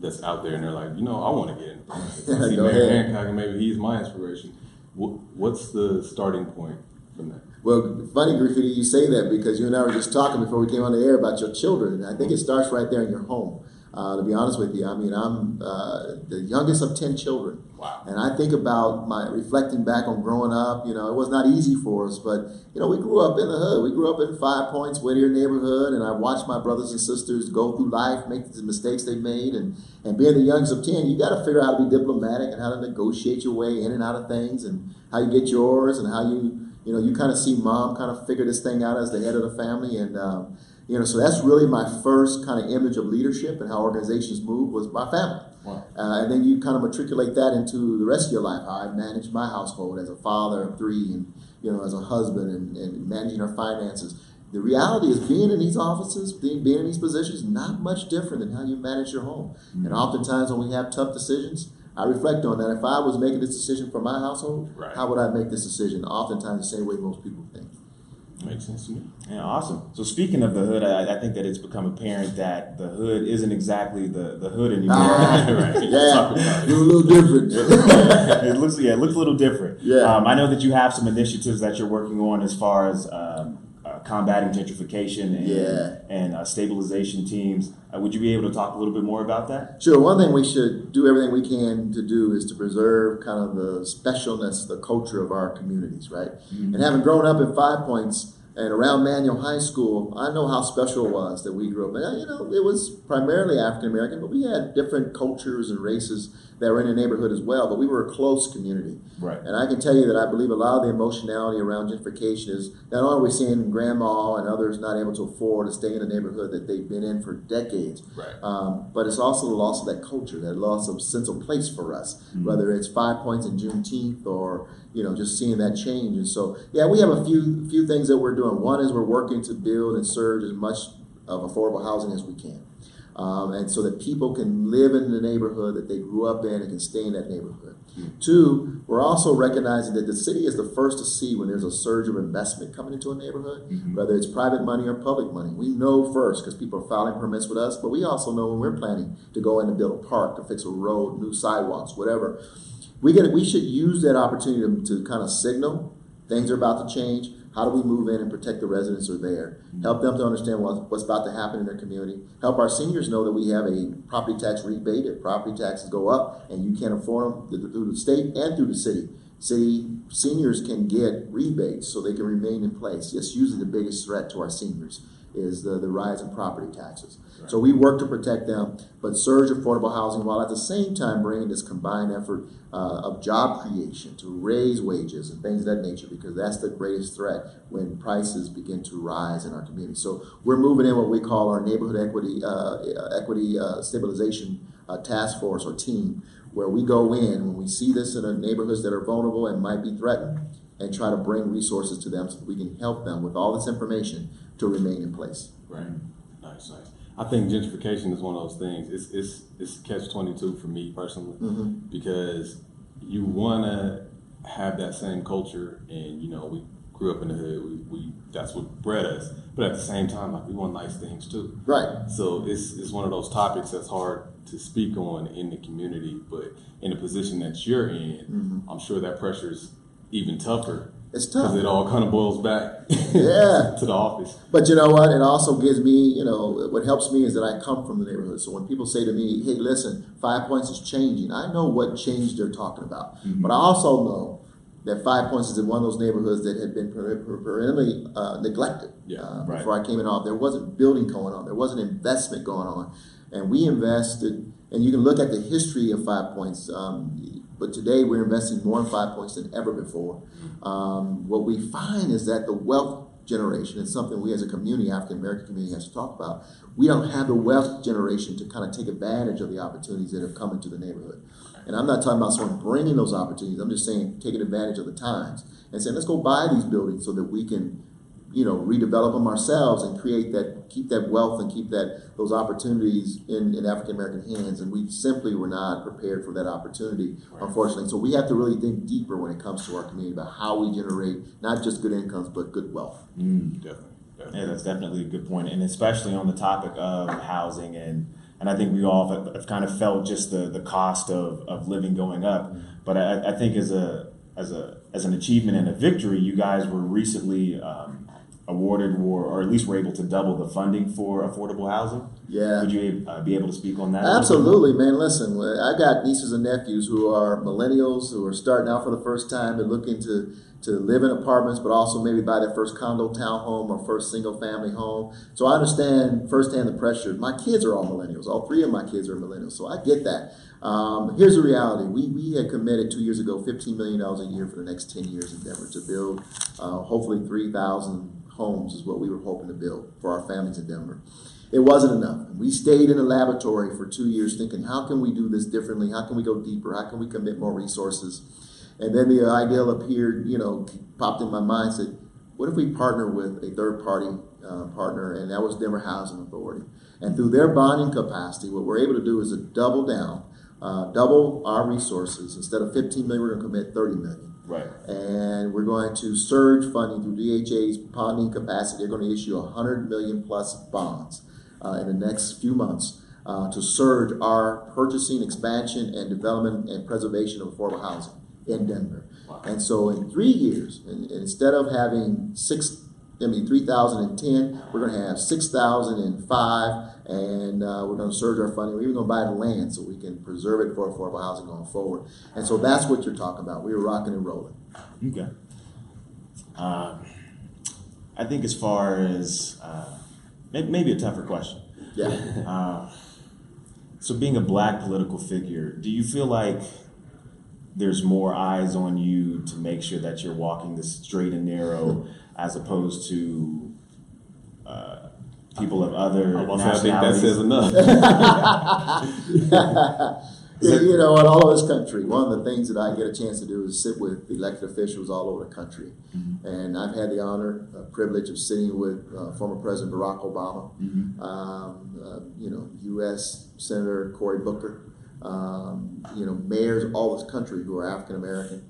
that's out there and they're like, you know, I want to get in politics. [LAUGHS] I see Mayor. Hancock and maybe he's my inspiration. What's the starting point from that?
Well, funny, Graffiti, you say that because you and I were just talking before we came on the air about your children. I think it starts right there in your home. Uh, to be honest with you, I mean, I'm uh, the youngest of 10 children.
Wow.
And I think about my reflecting back on growing up, you know, it was not easy for us, but, you know, we grew up in the hood. We grew up in Five Points, Whittier neighborhood, and I watched my brothers and sisters go through life, make the mistakes they made. And, and being the youngest of 10, you got to figure out how to be diplomatic and how to negotiate your way in and out of things and how you get yours and how you, you know, you kind of see mom kind of figure this thing out as the head of the family. And, um, you know, so that's really my first kind of image of leadership and how organizations move was my family.
Wow.
Uh, and then you kind of matriculate that into the rest of your life. How I manage my household as a father of three, and you know, as a husband, and, and managing our finances. The reality is, being in these offices, being, being in these positions, not much different than how you manage your home. And oftentimes, when we have tough decisions, I reflect on that. If I was making this decision for my household,
Right.
how would I make this decision? Oftentimes, the same way most people think.
Makes sense to me.
Yeah, awesome. So speaking of the hood, I, I think that it's become apparent that the hood isn't exactly the, the hood anymore.
Ah, [LAUGHS]
right.
Yeah,
about it.
you're a little different. [LAUGHS]
it looks yeah, it looks a little different.
Yeah.
Um, I know that you have some initiatives that you're working on as far as um, uh, combating gentrification and
Yeah.
and uh, stabilization teams. Uh, would you be able to talk a little bit more about that?
Sure. One thing we should do everything we can to do is to preserve kind of the specialness, the culture of our communities, right? And having grown up in Five Points and around Manual High School, I know how special it was that we grew up. And you know, it was primarily African American, but we had different cultures and races that were in the neighborhood as well. But we were a close community.
Right.
And I can tell you that I believe a lot of the emotionality around gentrification is not only are we seeing grandma and others not able to afford to stay in a neighborhood that they've been in for decades,
Right.
um, but it's also the loss of that culture, that loss of sense of place for us, whether it's Five Points in Juneteenth or you know just seeing that change. And so, yeah, we have a few few things that we're doing. One is we're working to build and surge as much of affordable housing as we can. Um, and so that people can live in the neighborhood that they grew up in and can stay in that neighborhood. Two, we're also recognizing that the city is the first to see when there's a surge of investment coming into a neighborhood, whether it's private money or public money. We know first because people are filing permits with us, but we also know when we're planning to go in and build a park, to fix a road, new sidewalks, whatever. We get we should use that opportunity to, to kind of signal things are about to change. How do we move in and protect the residents who are there? Mm-hmm. Help them to understand what, what's about to happen in their community. Help our seniors know that we have a property tax rebate if property taxes go up and you can't afford them through the state and through the city. City seniors can get rebates so they can remain in place. That's usually the biggest threat to our seniors is the, the rise in property taxes. So we work to protect them, but surge affordable housing while at the same time bringing this combined effort uh, of job creation to raise wages and things of that nature because that's the greatest threat when prices begin to rise in our community. So we're moving in what we call our neighborhood equity uh, equity uh, stabilization uh, task force or team, where we go in when we see this in neighborhoods that are vulnerable and might be threatened, and try to bring resources to them so that we can help them with all this information to remain in place.
Right. Nice, nice. I think gentrification is one of those things. It's it's it's catch twenty two for me personally mm-hmm. because you want to have that same culture, and you know we grew up in the hood. We, we that's what bred us. But at the same time, like we want nice things too.
Right.
So it's it's one of those topics that's hard to speak on in the community, but in the position that you're in, mm-hmm. I'm sure that pressure's even tougher
It's tough.
because it all kind of boils back
Yeah. [LAUGHS]
to the office.
But you know what? It also gives me, you know, what helps me is that I come from the neighborhood. So when people say to me, hey, listen, Five Points is changing, I know what change they're talking about. But I also know that Five Points is in one of those neighborhoods that had been per- per- perennially uh, neglected.
Yeah,
uh,
right.
Before I came in off, there wasn't building going on, there wasn't investment going on. And we invested, and you can look at the history of Five Points. Um, but today we're investing more in Five Points than ever before. Um, what we find is that the wealth generation is something we as a community, African American community, has to talk about. We don't have the wealth generation to kind of take advantage of the opportunities that have come into the neighborhood. And I'm not talking about someone bringing those opportunities. I'm just saying taking advantage of the times and saying let's go buy these buildings so that we can, you know, redevelop them ourselves and create that, keep that wealth and keep that those opportunities in, in African American hands. And we simply were not prepared for that opportunity, unfortunately. So we have to really think deeper when it comes to our community about how we generate not just good incomes but good wealth.
Definitely. definitely.
Yeah, that's definitely a good point. point, and especially on the topic of housing, and and I think we all have, have kind of felt just the, the cost of, of living going up. But I, I think as a as a as an achievement and a victory, you guys were recently um, awarded or, or at least were able to double the funding for affordable housing.
Yeah.
Would you uh, be able to speak on that?
Absolutely, man. Listen, I got nieces and nephews who are millennials who are starting out for the first time. They're looking to to live in apartments, but also maybe buy their first condo townhome or first single family home. So I understand firsthand the pressure. My kids are all millennials. All three of my kids are millennials. So I get that. Um, here's the reality. We, we had committed two years ago $15 million a year for the next 10 years in Denver to build uh, hopefully 3,000 homes is what we were hoping to build for our families in Denver. It wasn't enough. We stayed in a laboratory for two years thinking, how can we do this differently? How can we go deeper? How can we commit more resources? And then the idea appeared, you know, popped in my mind, said, what if we partner with a third party uh, partner? And that was Denver Housing Authority. And through their bonding capacity, what we're able to do is to double down, uh, double our resources. Instead of 15 million, we're going to commit 30 million.
Right.
And we're going to surge funding through DHA's bonding capacity. They're going to issue 100 million plus bonds uh, in the next few months uh, to surge our purchasing, expansion, and development and preservation of affordable housing in Denver. Wow. And so in three years, instead of having six, I mean, 3,010, we're going to have 6,005, and uh, we're going to surge our funding. We're even going to buy the land so we can preserve it for affordable housing going forward. And so that's what you're talking about. We were rocking and rolling.
Okay. Uh, I think as far as uh, maybe a tougher question.
Yeah.
Uh, [LAUGHS] so being a black political figure, do you feel like there's more eyes on you to make sure that you're walking the straight and narrow as opposed to people of other nationalities.
I think that says enough. [LAUGHS]
you know, in all of this country, one of the things that I get a chance to do is sit with elected officials all over the country. Mm-hmm. And I've had the honor, uh, privilege of sitting with uh, former President Barack Obama, mm-hmm. um, uh, you know, U.S. Senator Cory Booker, um, you know, mayors all this country who are African American.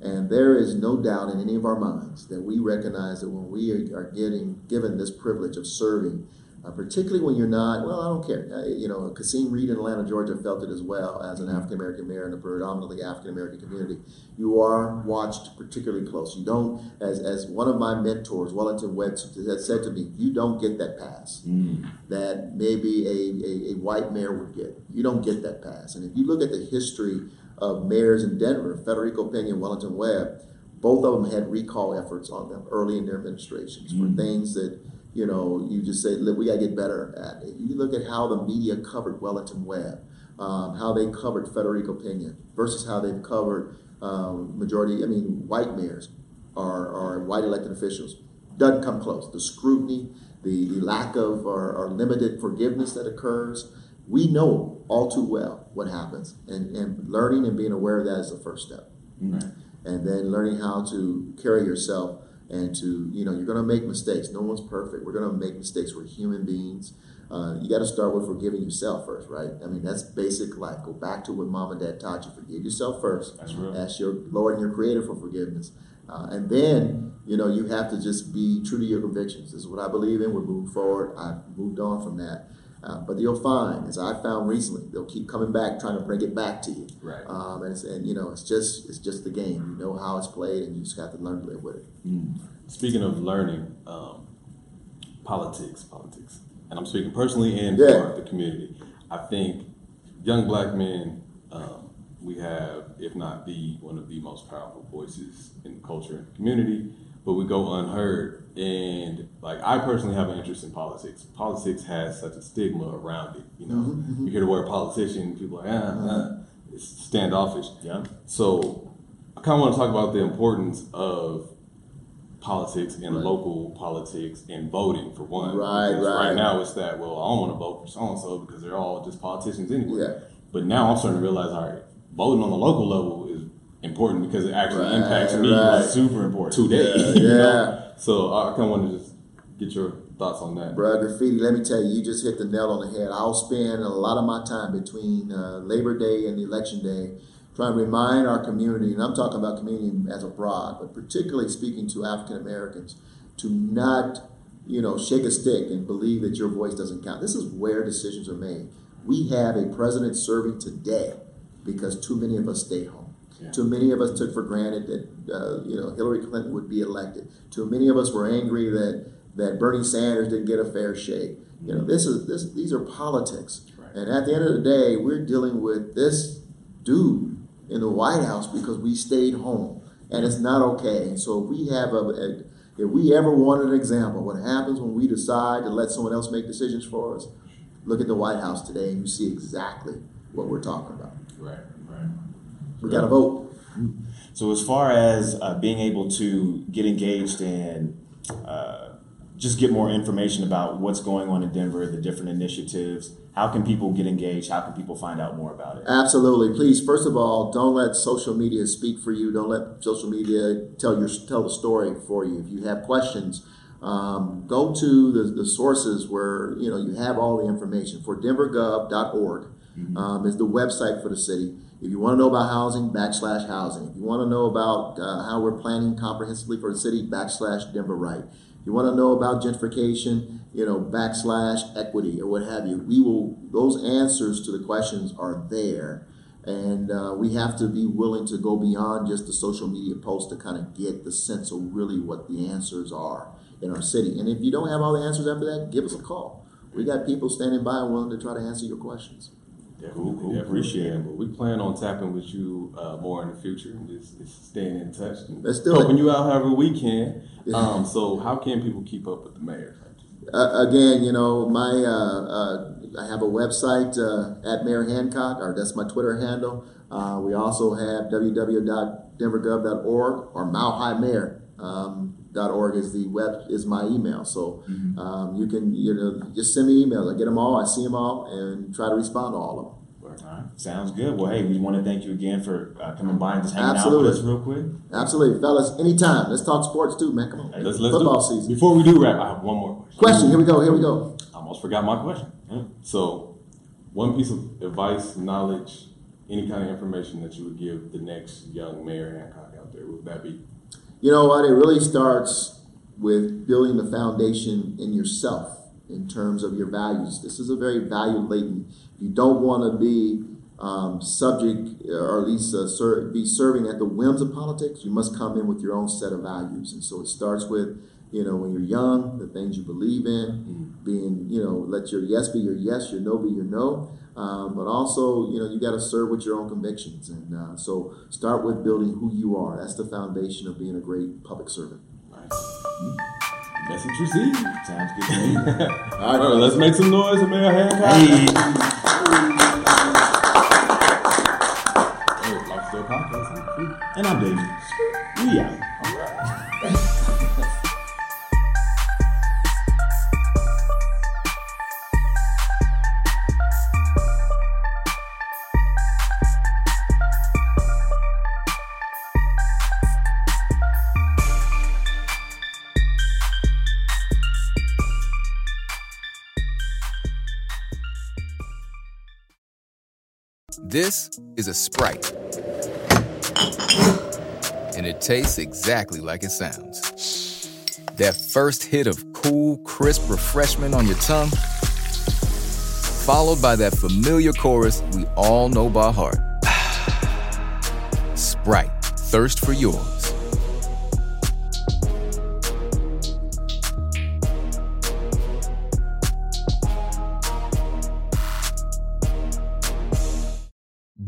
And there is no doubt in any of our minds that we recognize that when we are getting given this privilege of serving, uh, particularly when you're not, well, I don't care. Uh, you know, Kasim Reed in Atlanta, Georgia felt it as well as an African American mayor in a predominantly African American community. You are watched particularly close. You don't, as, as one of my mentors, Wellington Webb, has said to me, you don't get that pass mm. that maybe a, a, a white mayor would get. You don't get that pass. And if you look at the history of mayors in Denver, Federico Pena and Wellington Webb, both of them had recall efforts on them early in their administrations mm. for things that you know you just say we got to get better at. It. You look at how the media covered Wellington Webb, um, how they covered Federico Pena versus how they've covered um, majority. I mean, white mayors or, or white elected officials doesn't come close. The scrutiny, the, the lack of or, or limited forgiveness that occurs we know all too well what happens, and, and learning and being aware of that is the first step. Right. And then learning how to carry yourself and to, you know, you're going to make mistakes. No one's perfect. We're going to make mistakes. We're human beings. Uh, you got to start with forgiving yourself first, right? I mean, that's basic life. Go back to what mom and dad taught you. Forgive yourself first.
That's real.
Ask your Lord and your Creator for forgiveness. Uh, and then, you know, you have to just be true to your convictions. This is what I believe in. We're moving forward. I've moved on from that. Uh, but you'll find, as I found recently, they'll keep coming back, trying to bring it back to you.
Right.
Um, and, and, you know, it's just it's just the game. You know how it's played, and you just have to learn to live with it. Mm.
Speaking of learning, um, politics, politics, and I'm speaking personally and
yeah.
for the community. I think young black men, um, we have, if not the one of the most powerful voices in the culture and community, but we go unheard and like I personally have an interest in politics. Politics has such a stigma around it. You know, mm-hmm, mm-hmm. you hear the word politician, people are like, ah, ah, it's standoffish.
Yeah.
So I kind of want to talk about the importance of politics and right. local politics and voting for one.
Right,
because
right.
Right now it's that well, I don't want to vote for so and so because they're all just politicians anyway.
Yeah.
But now I'm starting to realize, all right, voting on the local level important because it actually
right,
impacts me.
Right.
Super important
today. [LAUGHS]
Yeah. yeah.
So I kind of want to just get your thoughts on that.
Bro, graffiti, let me tell you, you just hit the nail on the head. I'll spend a lot of my time between uh, Labor Day and Election Day trying to remind our community, and I'm talking about community as a broad, but particularly speaking to African Americans, to not, you know, shake a stick and believe that your voice doesn't count. This is where decisions are made. We have a president serving today because too many of us stay home. Too many of us took for granted that uh, you know Hillary Clinton would be elected. Too many of us were angry that that Bernie Sanders didn't get a fair shake. You know, this is this these are politics. And at the end of the day, we're dealing with this dude in the White House because we stayed home, and it's not okay. And so if we have a, a if we ever wanted an example, what happens when we decide to let someone else make decisions for us? Look at the White House today, and you see exactly what we're talking about.
Right, right.
We got to vote.
So as far as uh, being able to get engaged and uh, just get more information about what's going on in Denver, the different initiatives, how can people get engaged? How can people find out more about it?
Absolutely. Please, first of all, don't let social media speak for you. Don't let social media tell your tell the story for you. If you have questions, um, go to the, the sources where you know you have all the information. For DenverGov.org mm-hmm. um, is the website for the city. If you want to know about housing, backslash housing. If you want to know about uh, how we're planning comprehensively for the city, backslash Denver Right. If you want to know about gentrification, you know, backslash equity or what have you, we will, those answers to the questions are there. And uh, we have to be willing to go beyond just the social media post to kind of get the sense of really what the answers are in our city. And if you don't have all the answers after that, give us a call. We got people standing by willing to try to answer your questions.
Cool, cool. Appreciate it. But we plan on tapping with you uh, more in the future and just, just staying in touch and
Let's do
helping
it.
you out however we can. Um, so, how can people keep up with the mayor?
Uh, again, you know, my uh, uh, I have a website uh, at Mayor Hancock, or that's my Twitter handle. Uh, we also have www.denvergov.org or mauhighmayor. Um, .org is the web is my email, so mm-hmm. um, you can you know just send me emails. I get them all, I see them all, and try to respond to all of them.
All right. Sounds good. Well, hey, we want to thank you again for uh, coming by and just hanging Absolutely. out with us real quick.
Absolutely, fellas. Anytime. Let's talk sports too, man. Come on.
Hey, let's, let's
Football season.
Before we do wrap, I have one more question.
Question. Here we go. Here we go.
I almost forgot my question. So, one piece of advice, knowledge, any kind of information that you would give the next young Mayor Hancock out there, would that be?
You know what? It really starts with building the foundation in yourself in terms of your values. This is a very value laden you don't want to be um, subject, or at least uh, ser- be serving at the whims of politics. You must come in with your own set of values, and so it starts with you know when you're young, the things you believe in, mm-hmm. being you know let your yes be your yes, your no be your no. Um, but also, you know, you got to serve with your own convictions, and uh, so start with building who you are. That's the foundation of being a great public servant.
Nice. Mm-hmm. Message received.
Sounds good to me.
All right, let's make some noise, and Mayor Hancock. Hey.
And I'm David. We out.
This is a Sprite and it tastes exactly like it sounds. That first hit of cool, crisp refreshment on your tongue, followed by that familiar chorus we all know by heart. [SIGHS] Sprite, thirst for yours.